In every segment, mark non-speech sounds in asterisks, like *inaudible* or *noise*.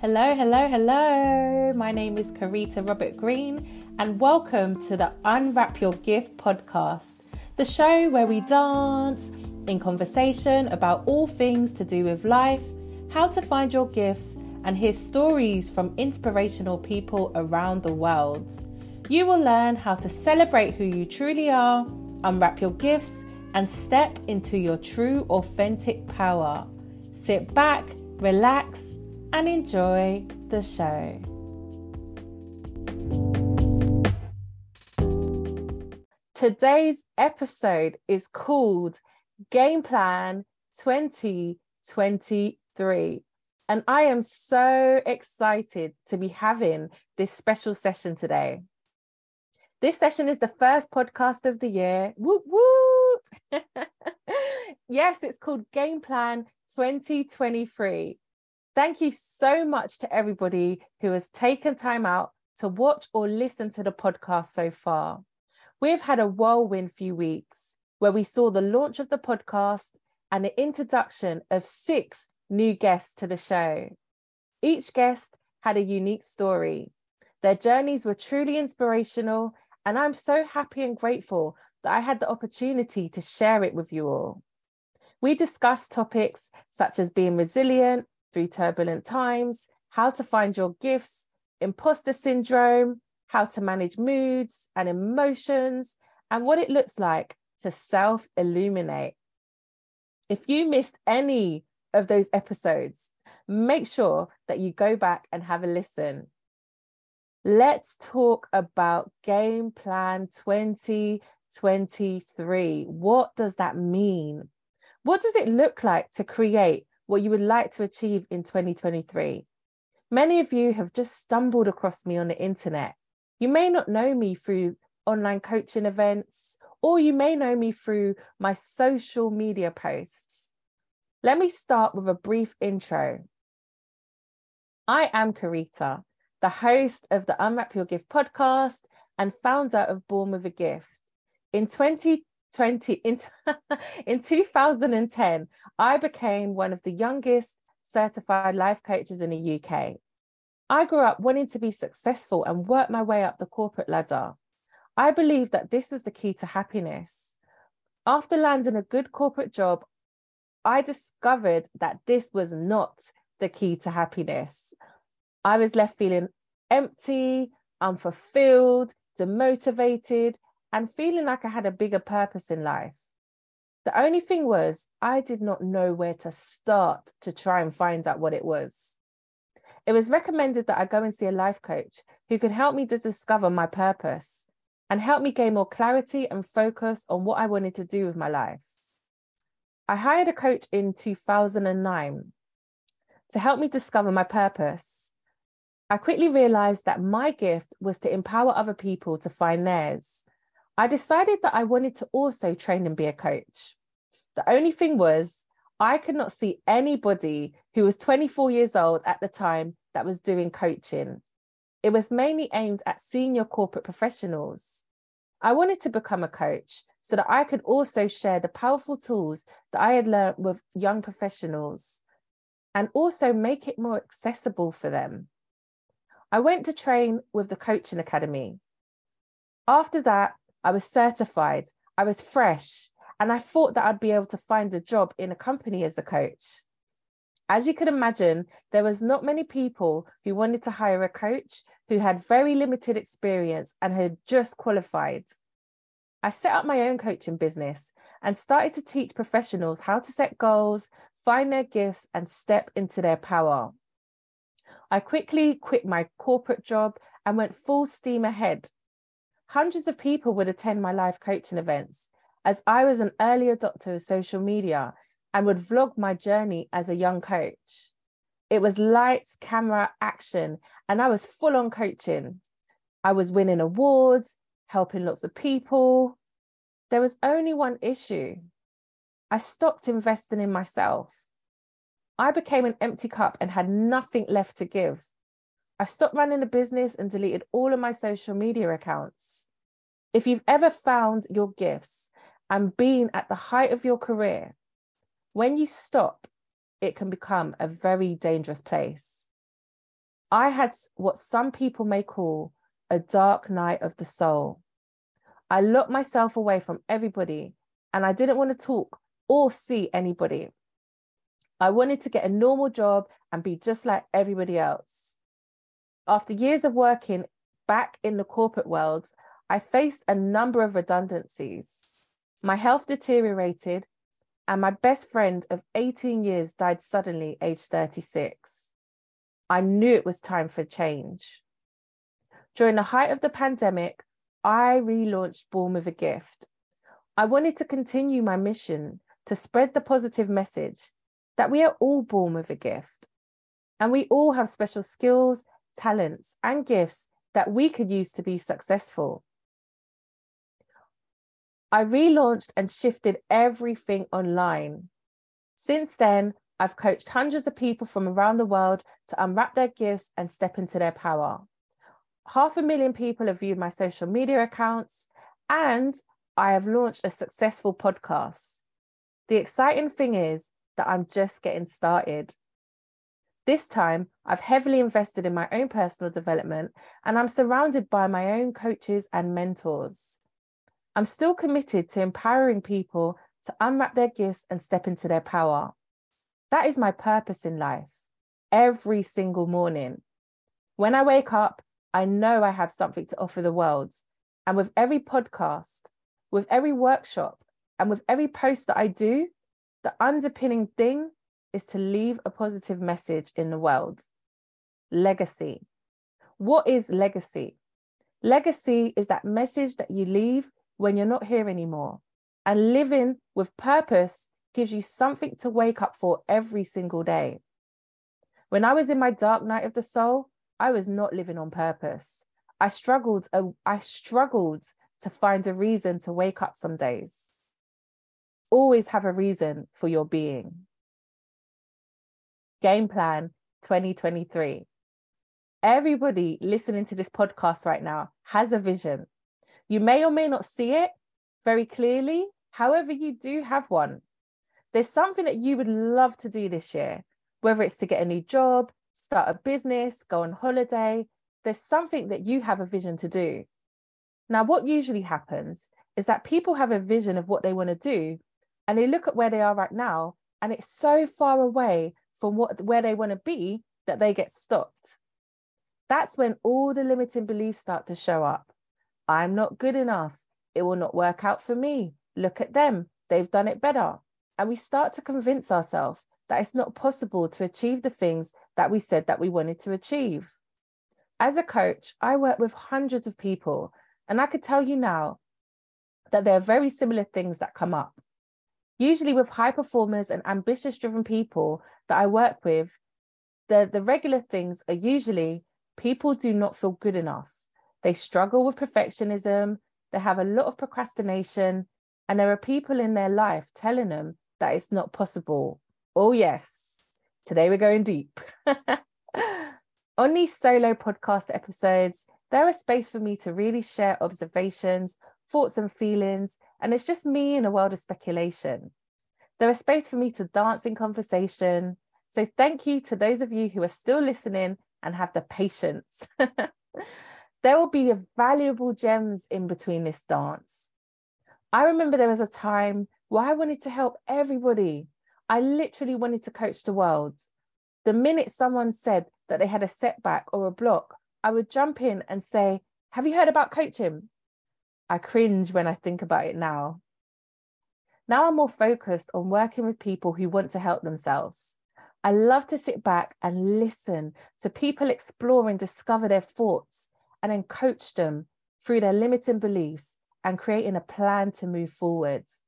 Hello, hello, hello. My name is Careeta Robert Green, and welcome to the Unwrap Your Gift podcast, the show where we dance in conversation about all things to do with life, how to find your gifts, and hear stories from inspirational people around the world. You will learn how to celebrate who you truly are, unwrap your gifts, and step into your true, authentic power. Sit back, relax, and enjoy the show. Today's episode is called Game Plan 2023. And I am so excited to be having this special session today. This session is the first podcast of the year. Whoop, whoop. *laughs* yes, it's called Game Plan 2023. Thank you so much to everybody who has taken time out to watch or listen to the podcast so far. We've had a whirlwind few weeks where we saw the launch of the podcast and the introduction of six new guests to the show. Each guest had a unique story. Their journeys were truly inspirational, and I'm so happy and grateful that I had the opportunity to share it with you all. We discussed topics such as being resilient, through turbulent times, how to find your gifts, imposter syndrome, how to manage moods and emotions, and what it looks like to self illuminate. If you missed any of those episodes, make sure that you go back and have a listen. Let's talk about Game Plan 2023. What does that mean? What does it look like to create what you would like to achieve in 2023. Many of you have just stumbled across me on the internet. You may not know me through online coaching events, or you may know me through my social media posts. Let me start with a brief intro. I am Careeta, the host of the Unwrap Your Gift podcast and founder of Born with a Gift. In 20 20 in, *laughs* in 2010 i became one of the youngest certified life coaches in the uk i grew up wanting to be successful and work my way up the corporate ladder. I believed that this was the key to happiness. After landing a good corporate job i discovered that this was not the key to happiness. I was left feeling empty unfulfilled demotivated and feeling like I had a bigger purpose in life. The only thing was, I did not know where to start to try and find out what it was. It was recommended that I go and see a life coach who could help me to discover my purpose and help me gain more clarity and focus on what I wanted to do with my life. I hired a coach in 2009 to help me discover my purpose. I quickly realized that my gift was to empower other people to find theirs I decided that I wanted to also train and be a coach. The only thing was, I could not see anybody who was 24 years old at the time that was doing coaching. It was mainly aimed at senior corporate professionals. I wanted to become a coach so that I could also share the powerful tools that I had learned with young professionals and also make it more accessible for them. I went to train with the Coaching Academy. After that, I was certified, I was fresh, and I thought that I'd be able to find a job in a company as a coach. As you can imagine, there was not many people who wanted to hire a coach who had very limited experience and had just qualified. I set up my own coaching business and started to teach professionals how to set goals, find their gifts, and step into their power. I quickly quit my corporate job and went full steam ahead Hundreds of people would attend my life coaching events as I was an early adopter of social media and would vlog my journey as a young coach. It was lights, camera, action, and I was full on coaching. I was winning awards, helping lots of people. There was only one issue. I stopped investing in myself. I became an empty cup and had nothing left to give. I stopped running a business and deleted all of my social media accounts. If you've ever found your gifts and been at the height of your career, when you stop, it can become a very dangerous place. I had what some people may call a dark night of the soul. I locked myself away from everybody and I didn't want to talk or see anybody. I wanted to get a normal job and be just like everybody else. After years of working back in the corporate world, I faced a number of redundancies. My health deteriorated, and my best friend of 18 years died suddenly, aged 36. I knew it was time for change. During the height of the pandemic, I relaunched Born with a Gift. I wanted to continue my mission to spread the positive message that we are all born with a gift and we all have special skills, talents, and gifts that we could use to be successful. I relaunched and shifted everything online. Since then, I've coached hundreds of people from around the world to unwrap their gifts and step into their power. Half a million people have viewed my social media accounts, and I have launched a successful podcast. The exciting thing is that I'm just getting started. This time, I've heavily invested in my own personal development and I'm surrounded by my own coaches and mentors. I'm still committed to empowering people to unwrap their gifts and step into their power. That is my purpose in life every single morning. When I wake up, I know I have something to offer the world. And with every podcast, with every workshop, and with every post that I do, the underpinning thing is to leave a positive message in the world. Legacy. What is legacy? Legacy is that message that you leave when you're not here anymore. And living with purpose gives you something to wake up for every single day. When I was in my dark night of the soul, I was not living on purpose. I struggled, uh, I struggled to find a reason to wake up some days. Always have a reason for your being. Game plan 2023. Everybody listening to this podcast right now has a vision. You may or may not see it very clearly. However, you do have one. There's something that you would love to do this year, whether it's to get a new job, start a business, go on holiday. There's something that you have a vision to do. Now, what usually happens is that people have a vision of what they want to do and they look at where they are right now and it's so far away from what where they want to be that they get stopped. That's when all the limiting beliefs start to show up. I'm not good enough. It will not work out for me. Look at them. They've done it better. And we start to convince ourselves that it's not possible to achieve the things that we said that we wanted to achieve. As a coach, I work with hundreds of people, and I could tell you now that there are very similar things that come up. Usually, with high performers and ambitious driven people that I work with, the, the regular things are usually people do not feel good enough. They struggle with perfectionism, they have a lot of procrastination, and there are people in their life telling them that it's not possible. Oh, yes, today we're going deep. *laughs* On these solo podcast episodes, there is space for me to really share observations, thoughts, and feelings, and it's just me in a world of speculation. There is space for me to dance in conversation. So, thank you to those of you who are still listening and have the patience. *laughs* there will be valuable gems in between this dance. I remember there was a time where I wanted to help everybody. I literally wanted to coach the world. The minute someone said that they had a setback or a block, I would jump in and say, Have you heard about coaching? I cringe when I think about it now. Now I'm more focused on working with people who want to help themselves. I love to sit back and listen to people explore and discover their thoughts and then coach them through their limiting beliefs and creating a plan to move forwards.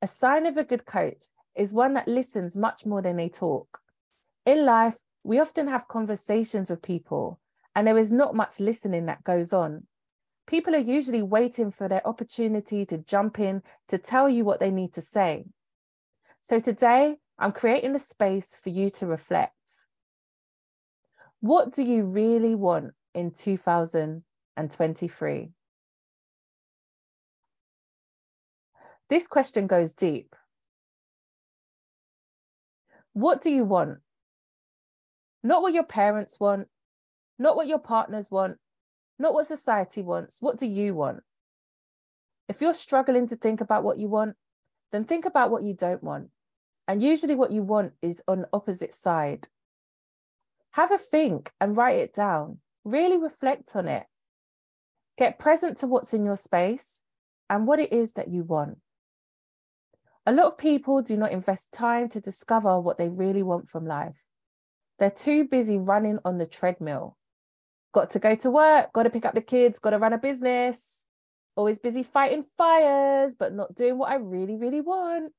A sign of a good coach is one that listens much more than they talk. In life, we often have conversations with people, and there is not much listening that goes on. People are usually waiting for their opportunity to jump in to tell you what they need to say. So today, I'm creating a space for you to reflect. What do you really want in 2023? This question goes deep. What do you want? Not what your parents want, not what your partners want, not what society wants. What do you want? If you're struggling to think about what you want, then think about what you don't want. And usually, what you want is on opposite side. Have a think and write it down. Really reflect on it. Get present to what's in your space and what it is that you want. A lot of people do not invest time to discover what they really want from life. They're too busy running on the treadmill. Got to go to work, got to pick up the kids, got to run a business. Always busy fighting fires, but not doing what I really, really want.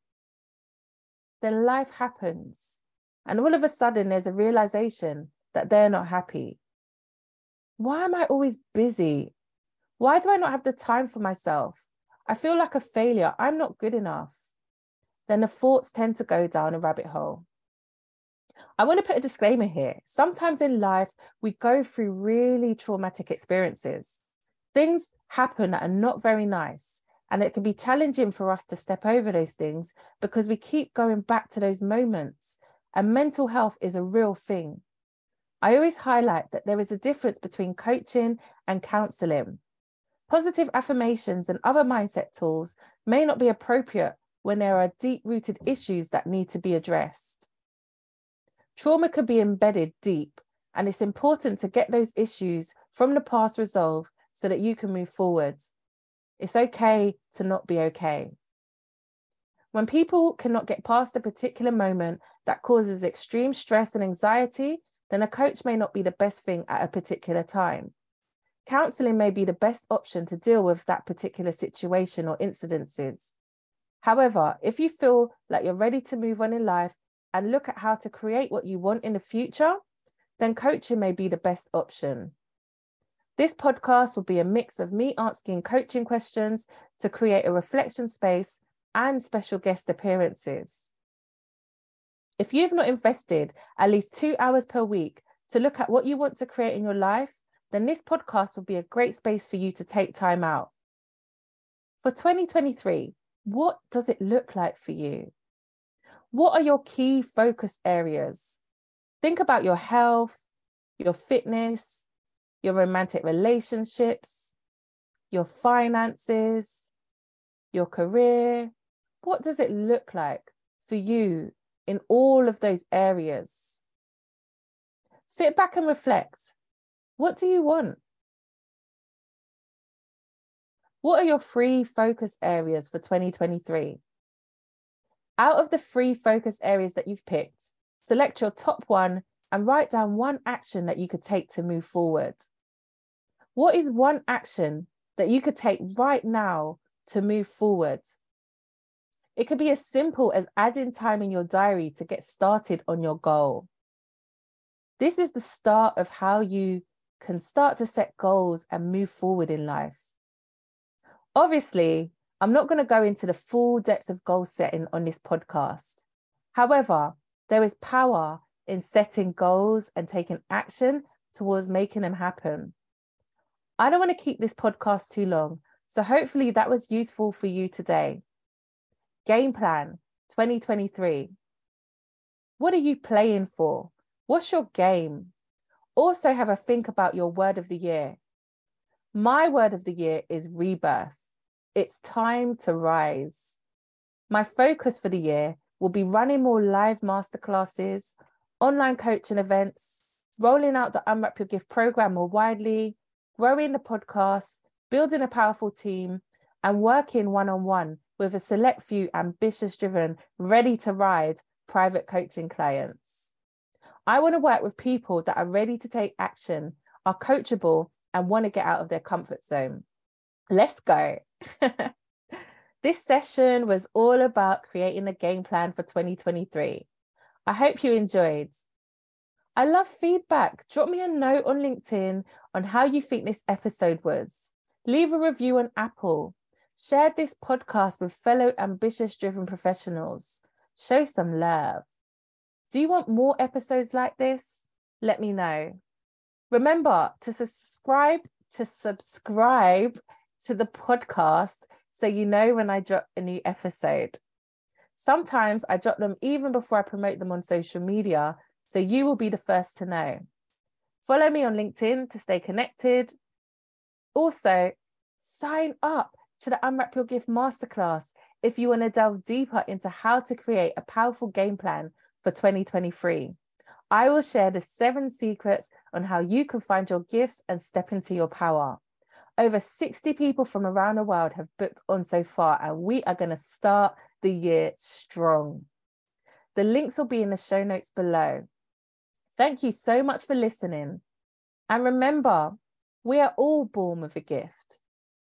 Then life happens. And all of a sudden, there's a realization that they're not happy. Why am I always busy? Why do I not have the time for myself? I feel like a failure. I'm not good enough. Then the thoughts tend to go down a rabbit hole. I want to put a disclaimer here. Sometimes in life, we go through really traumatic experiences. Things happen that are not very nice. And it can be challenging for us to step over those things because we keep going back to those moments. And mental health is a real thing. I always highlight that there is a difference between coaching and counseling. Positive affirmations and other mindset tools may not be appropriate when there are deep rooted issues that need to be addressed. Trauma could be embedded deep, and it's important to get those issues from the past resolved so that you can move forwards. It's okay to not be okay. When people cannot get past a particular moment that causes extreme stress and anxiety, then a coach may not be the best thing at a particular time. Counseling may be the best option to deal with that particular situation or incidences. However, if you feel like you're ready to move on in life and look at how to create what you want in the future, then coaching may be the best option. This podcast will be a mix of me asking coaching questions to create a reflection space and special guest appearances. If you've not invested at least two hours per week to look at what you want to create in your life, then this podcast will be a great space for you to take time out. For 2023, what does it look like for you? What are your key focus areas? Think about your health, your fitness, your romantic relationships, your finances, your career. What does it look like for you in all of those areas? Sit back and reflect. What do you want? What are your three focus areas for 2023? Out of the three focus areas that you've picked, select your top one and write down one action that you could take to move forward. What is one action that you could take right now to move forward? It could be as simple as adding time in your diary to get started on your goal. This is the start of how you can start to set goals and move forward in life. Obviously, I'm not going to go into the full depth of goal setting on this podcast. However, there is power in setting goals and taking action towards making them happen. I don't want to keep this podcast too long, so hopefully that was useful for you today. Game plan 2023. What are you playing for? What's your game? Also, have a think about your word of the year. My word of the year is rebirth. It's time to rise. My focus for the year will be running more live masterclasses, online coaching events, rolling out the Unwrap Your Gift program more widely, growing the podcast, building a powerful team, and working one on one with a select few ambitious driven, ready to ride private coaching clients. I want to work with people that are ready to take action, are coachable, and want to get out of their comfort zone. Let's go. *laughs* this session was all about creating a game plan for 2023. I hope you enjoyed. I love feedback. Drop me a note on LinkedIn on how you think this episode was. Leave a review on Apple. Share this podcast with fellow ambitious driven professionals. Show some love. Do you want more episodes like this? Let me know. Remember to subscribe to subscribe to the podcast so you know when I drop a new episode. Sometimes I drop them even before I promote them on social media, so you will be the first to know. Follow me on LinkedIn to stay connected. Also, sign up to the Unwrap Your Gift Masterclass if you want to delve deeper into how to create a powerful game plan for 2023. I will share the seven secrets on how you can find your gifts and step into your power. Over 60 people from around the world have booked on so far, and we are going to start the year strong. The links will be in the show notes below. Thank you so much for listening. And remember, we are all born with a gift.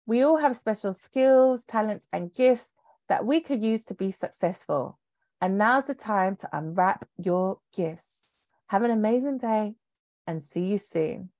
We all have special skills, talents, and gifts that we could use to be successful. And now's the time to unwrap your gifts. Have an amazing day and see you soon.